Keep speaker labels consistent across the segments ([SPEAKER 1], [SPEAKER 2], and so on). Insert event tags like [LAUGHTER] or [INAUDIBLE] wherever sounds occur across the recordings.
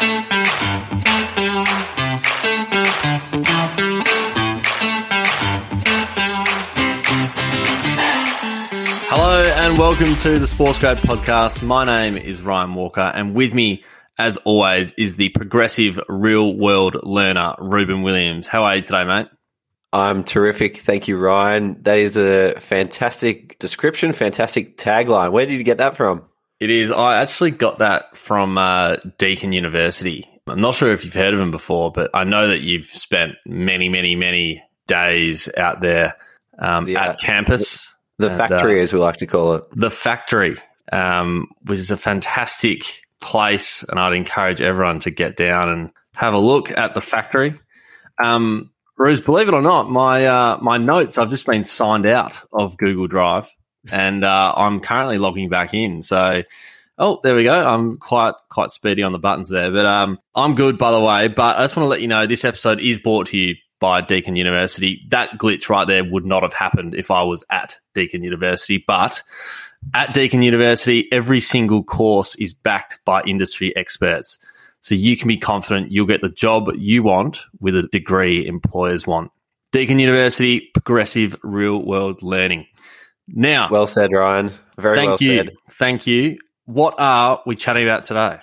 [SPEAKER 1] Hello and welcome to the Sports Grad Podcast. My name is Ryan Walker, and with me, as always, is the progressive real world learner, Ruben Williams. How are you today, mate?
[SPEAKER 2] I'm terrific. Thank you, Ryan. That is a fantastic description, fantastic tagline. Where did you get that from?
[SPEAKER 1] It is. I actually got that from uh, Deakin University. I'm not sure if you've heard of them before, but I know that you've spent many, many, many days out there um,
[SPEAKER 2] The,
[SPEAKER 1] at
[SPEAKER 2] uh,
[SPEAKER 1] campus.
[SPEAKER 2] The
[SPEAKER 1] And,
[SPEAKER 2] factory,
[SPEAKER 1] uh,
[SPEAKER 2] as we like to call it.
[SPEAKER 1] the factory, um, which is a fantastic place, and I'd encourage everyone to get down and have a look at the factory. Um, Rose, believe it or not, my uh, my notes I've just been signed out of Google Drive, and uh, I'm currently logging back in. So, oh, there we go. I'm quite quite speedy on the buttons there, but um, I'm good by the way. But I just want to let you know this episode is brought to you by Deakin University. That glitch right there would not have happened if I was at Deakin University, but at Deakin University, every single course is backed by industry experts. So you can be confident you'll get the job you want with a degree employers want. Deakin University, progressive real world learning. Now,
[SPEAKER 2] Well said, Ryan. Very
[SPEAKER 1] thank
[SPEAKER 2] well
[SPEAKER 1] you.
[SPEAKER 2] said.
[SPEAKER 1] Thank you. What are we chatting about today?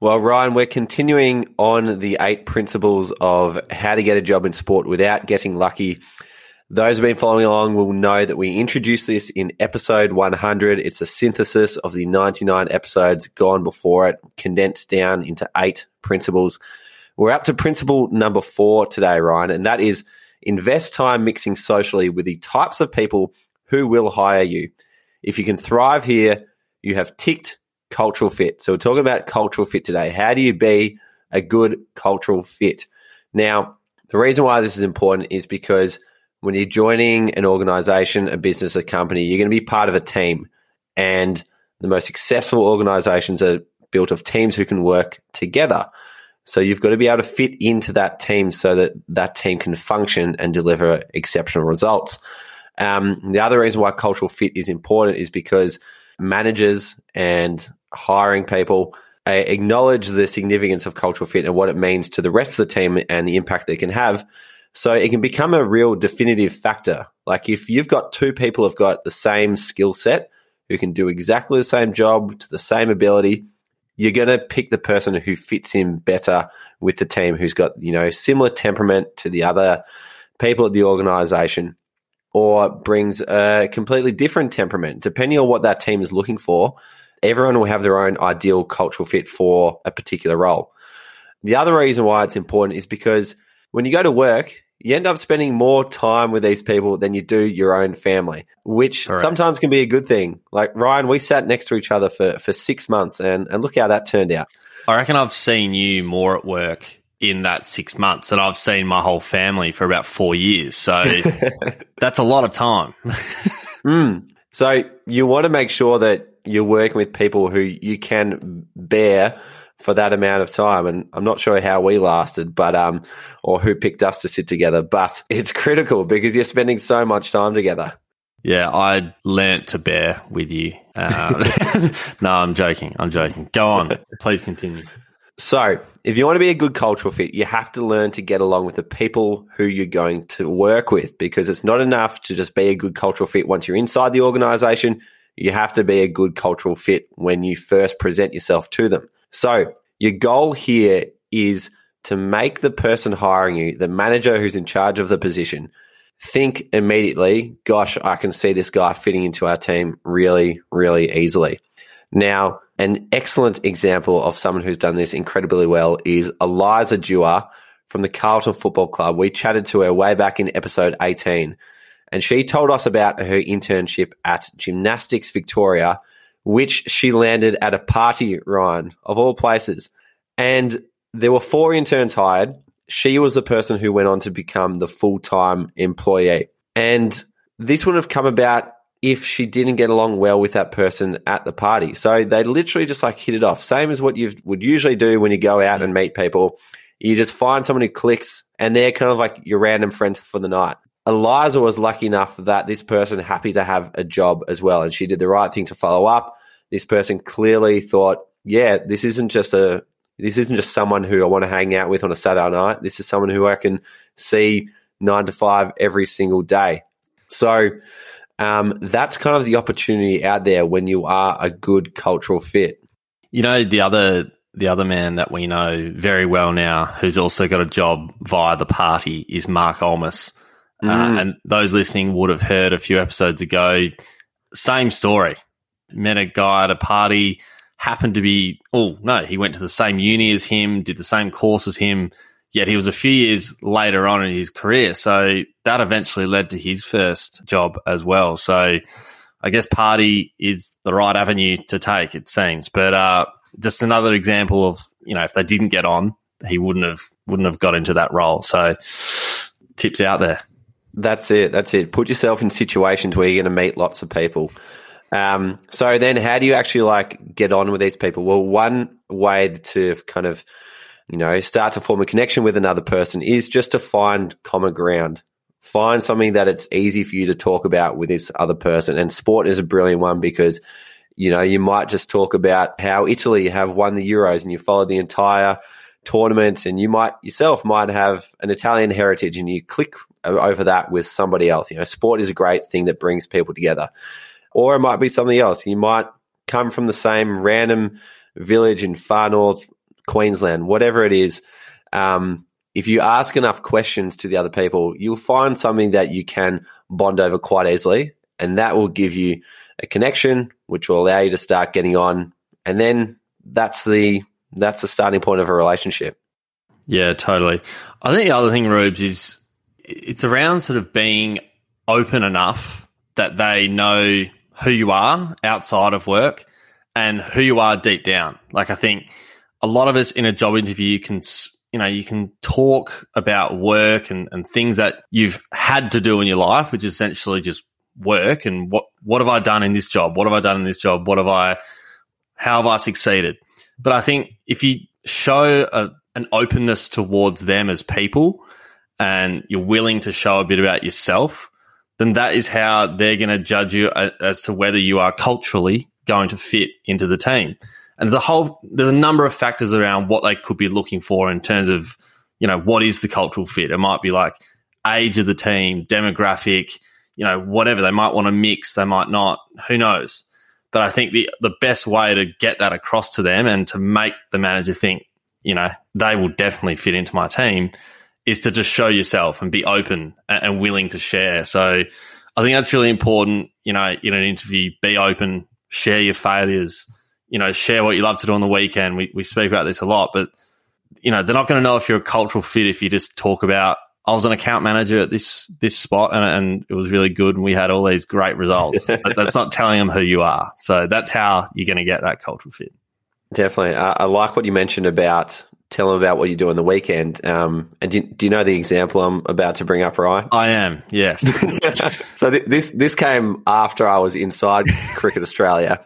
[SPEAKER 2] Well, Ryan, we're continuing on the eight principles of how to get a job in sport without getting lucky. Those who've been following along will know that we introduced this in episode 100. It's a synthesis of the 99 episodes gone before it, condensed down into eight principles. We're up to principle number four today, Ryan, and that is invest time mixing socially with the types of people who will hire you. If you can thrive here, you have ticked cultural fit. So we're talking about cultural fit today. How do you be a good cultural fit? Now, the reason why this is important is because when you're joining an organization, a business, a company, you're going to be part of a team. And the most successful organizations are built of teams who can work together. So you've got to be able to fit into that team so that that team can function and deliver exceptional results. Um, the other reason why cultural fit is important is because managers and hiring people acknowledge the significance of cultural fit and what it means to the rest of the team and the impact they can have. So it can become a real definitive factor. Like if you've got two people who've got the same skill set who can do exactly the same job to the same ability, you're going to pick the person who fits in better with the team, who's got you know similar temperament to the other people at the organization, or brings a completely different temperament, depending on what that team is looking for. Everyone will have their own ideal cultural fit for a particular role. The other reason why it's important is because when you go to work, you end up spending more time with these people than you do your own family, which
[SPEAKER 1] Correct.
[SPEAKER 2] sometimes can be a good thing. Like Ryan, we sat next to each other for, for six months and, and look how that turned out.
[SPEAKER 1] I reckon I've seen you more at work in that six months and I've seen my whole family for about four years. So [LAUGHS] that's a lot of time. [LAUGHS]
[SPEAKER 2] Mm. So you want to make sure that you're working with people who you can bear for that amount of time. And I'm not sure how we lasted, but um, or who picked us to sit together. But it's critical because you're spending so much time together.
[SPEAKER 1] Yeah, I learnt to bear with you. Um, [LAUGHS] no, I'm joking. I'm joking. Go on. Please continue.
[SPEAKER 2] So, if you want to be a good cultural fit, you have to learn to get along with the people who you're going to work with because it's not enough to just be a good cultural fit once you're inside the organization. You have to be a good cultural fit when you first present yourself to them. So, your goal here is to make the person hiring you, the manager who's in charge of the position, think immediately, gosh, I can see this guy fitting into our team really, really easily. Now, an excellent example of someone who's done this incredibly well is Eliza Dewar from the Carlton Football Club. We chatted to her way back in episode 18, and she told us about her internship at Gymnastics Victoria, which she landed at a party, Ryan, of all places. And there were four interns hired. She was the person who went on to become the full time employee. And this wouldn't have come about if she didn't get along well with that person at the party. So they literally just like hit it off. Same as what you would usually do when you go out and meet people. You just find someone who clicks and they're kind of like your random friends for the night. Eliza was lucky enough that this person happy to have a job as well. And she did the right thing to follow up. This person clearly thought, yeah, this isn't just a, This isn't just someone who I want to hang out with on a Saturday night. This is someone who I can see nine to five every single day. So um, that's kind of the opportunity out there when you are a good cultural fit.
[SPEAKER 1] You know, the other the other man that we know very well now, who's also got a job via the party, is Mark Olmos. Uh, mm. Uh, and those listening would have heard a few episodes ago. Same story. Met a guy at a party, happened to be, oh, no, he went to the same uni as him, did the same course as him, yet he was a few years later on in his career. So that eventually led to his first job as well. So I guess party is the right avenue to take, it seems. But uh, just another example of you know if they didn't get on, he wouldn't have wouldn't have got into that role. So tips out there.
[SPEAKER 2] That's it. That's it. Put yourself in situations where you're going to meet lots of people. Um, so then, how do you actually like get on with these people? Well, one way to kind of you know start to form a connection with another person is just to find common ground. Find something that it's easy for you to talk about with this other person. And sport is a brilliant one because you know, you might just talk about how Italy have won the Euros and you followed the entire tournament and you might yourself might have an Italian heritage and you click over that with somebody else. You know, sport is a great thing that brings people together. Or it might be something else. You might come from the same random village in far north Queensland, whatever it is. Um, if you ask enough questions to the other people, you'll find something that you can bond over quite easily. And that will give you a connection, which will allow you to start getting on, and then that's the that's the starting point of a relationship.
[SPEAKER 1] Yeah, totally. I think the other thing, Rubes, is it's around sort of being open enough that they know who you are outside of work and who you are deep down. Like I think a lot of us in a job interview can you know you can talk about work and, and things that you've had to do in your life, which is essentially just work and what what have I done in this job? What have I done in this job? What have I how have I succeeded? But I think if you show a, an openness towards them as people and you're willing to show a bit about yourself, then that is how they're going to judge you as to whether you are culturally going to fit into the team. And there's a whole there's a number of factors around what they could be looking for in terms of you know what is the cultural fit. It might be like age of the team, demographic, you know, whatever. They might want to mix, they might not. Who knows? But I think the the best way to get that across to them and to make the manager think, you know, they will definitely fit into my team is to just show yourself and be open and, willing to share. So I think that's really important, you know, in an interview, be open, share your failures, you know, share what you love to do on the weekend. We, we speak about this a lot, but, you know, they're not going to know if you're a cultural fit if you just talk about I was an account manager at this this spot, and, and it was really good, and we had all these great results. [LAUGHS] but that's not telling them who you are. So that's how you're going to get that cultural fit.
[SPEAKER 2] Definitely, I, I like what you mentioned about tell them about what you do on the weekend. Um, and do, do, you know the example I'm about to bring up, Ryan?
[SPEAKER 1] I am, yes. [LAUGHS]
[SPEAKER 2] so th- this this came after I was inside Cricket Australia,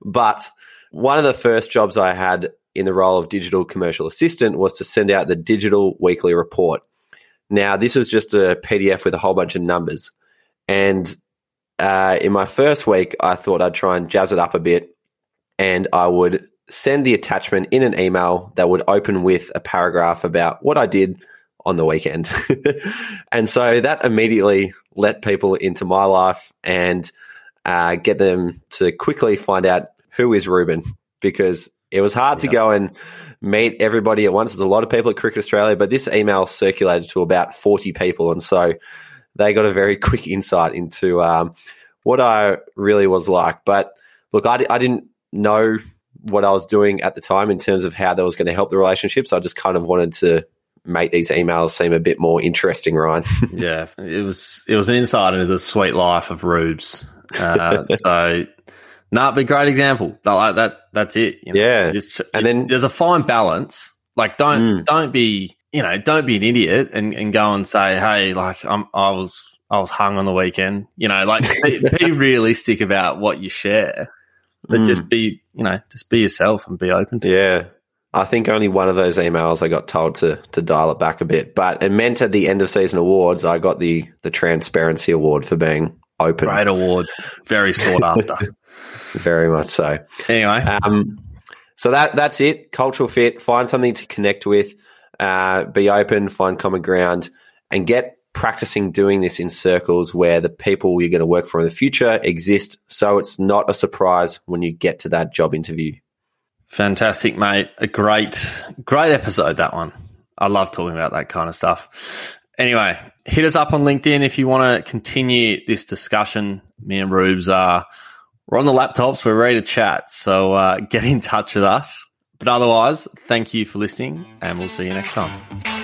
[SPEAKER 2] but one of the first jobs I had in the role of digital commercial assistant was to send out the digital weekly report. Now, this was just a PDF with a whole bunch of numbers. And uh, in my first week, I thought I'd try and jazz it up a bit. And I would send the attachment in an email that would open with a paragraph about what I did on the weekend. [LAUGHS] and so that immediately let people into my life and uh, get them to quickly find out who is Ruben because it was hard to go and meet everybody at once. There's a lot of people at Cricket Australia, but this email circulated to about 40 people. And so they got a very [LAUGHS] quick insight into um, what I really was like. But look, I, I didn't know what I was doing at the time in terms of how that was going to help the relationship. So I just kind of wanted to make these emails seem a bit more interesting, Ryan. [LAUGHS]
[SPEAKER 1] yeah, it was it was an insight into the sweet life of Rubes. Uh, [LAUGHS] so nah, but great example. Like that. That's it.
[SPEAKER 2] You know? Yeah.
[SPEAKER 1] Just, and then there's a fine balance. Like don't mm. don't be you know don't be an idiot and, and go and say hey like I'm I was I was hung on the weekend. You know like be, [LAUGHS] be realistic about what you share, but mm. just be you know just be yourself and be open to.
[SPEAKER 2] Yeah. It. I think only one of those emails I got told to to dial it back a bit, but it meant at the end of season awards I got the the transparency award for being open.
[SPEAKER 1] Great award, very sought after. [LAUGHS]
[SPEAKER 2] Very much so.
[SPEAKER 1] Anyway,
[SPEAKER 2] um, So that that's it. Cultural fit. Find something to connect with. Uh, be open. Find common ground, and get practicing doing this in circles where the people you're going to work for in the future exist. So it's not a surprise when you get to that job interview.
[SPEAKER 1] Fantastic, mate. A great, great episode that one. I love talking about that kind of stuff. Anyway, hit us up on LinkedIn if you want to continue this discussion. Me and Rubes are we're on the laptops. We're ready to chat. So uh, get in touch with us. But otherwise, thank you for listening, and we'll see you next time.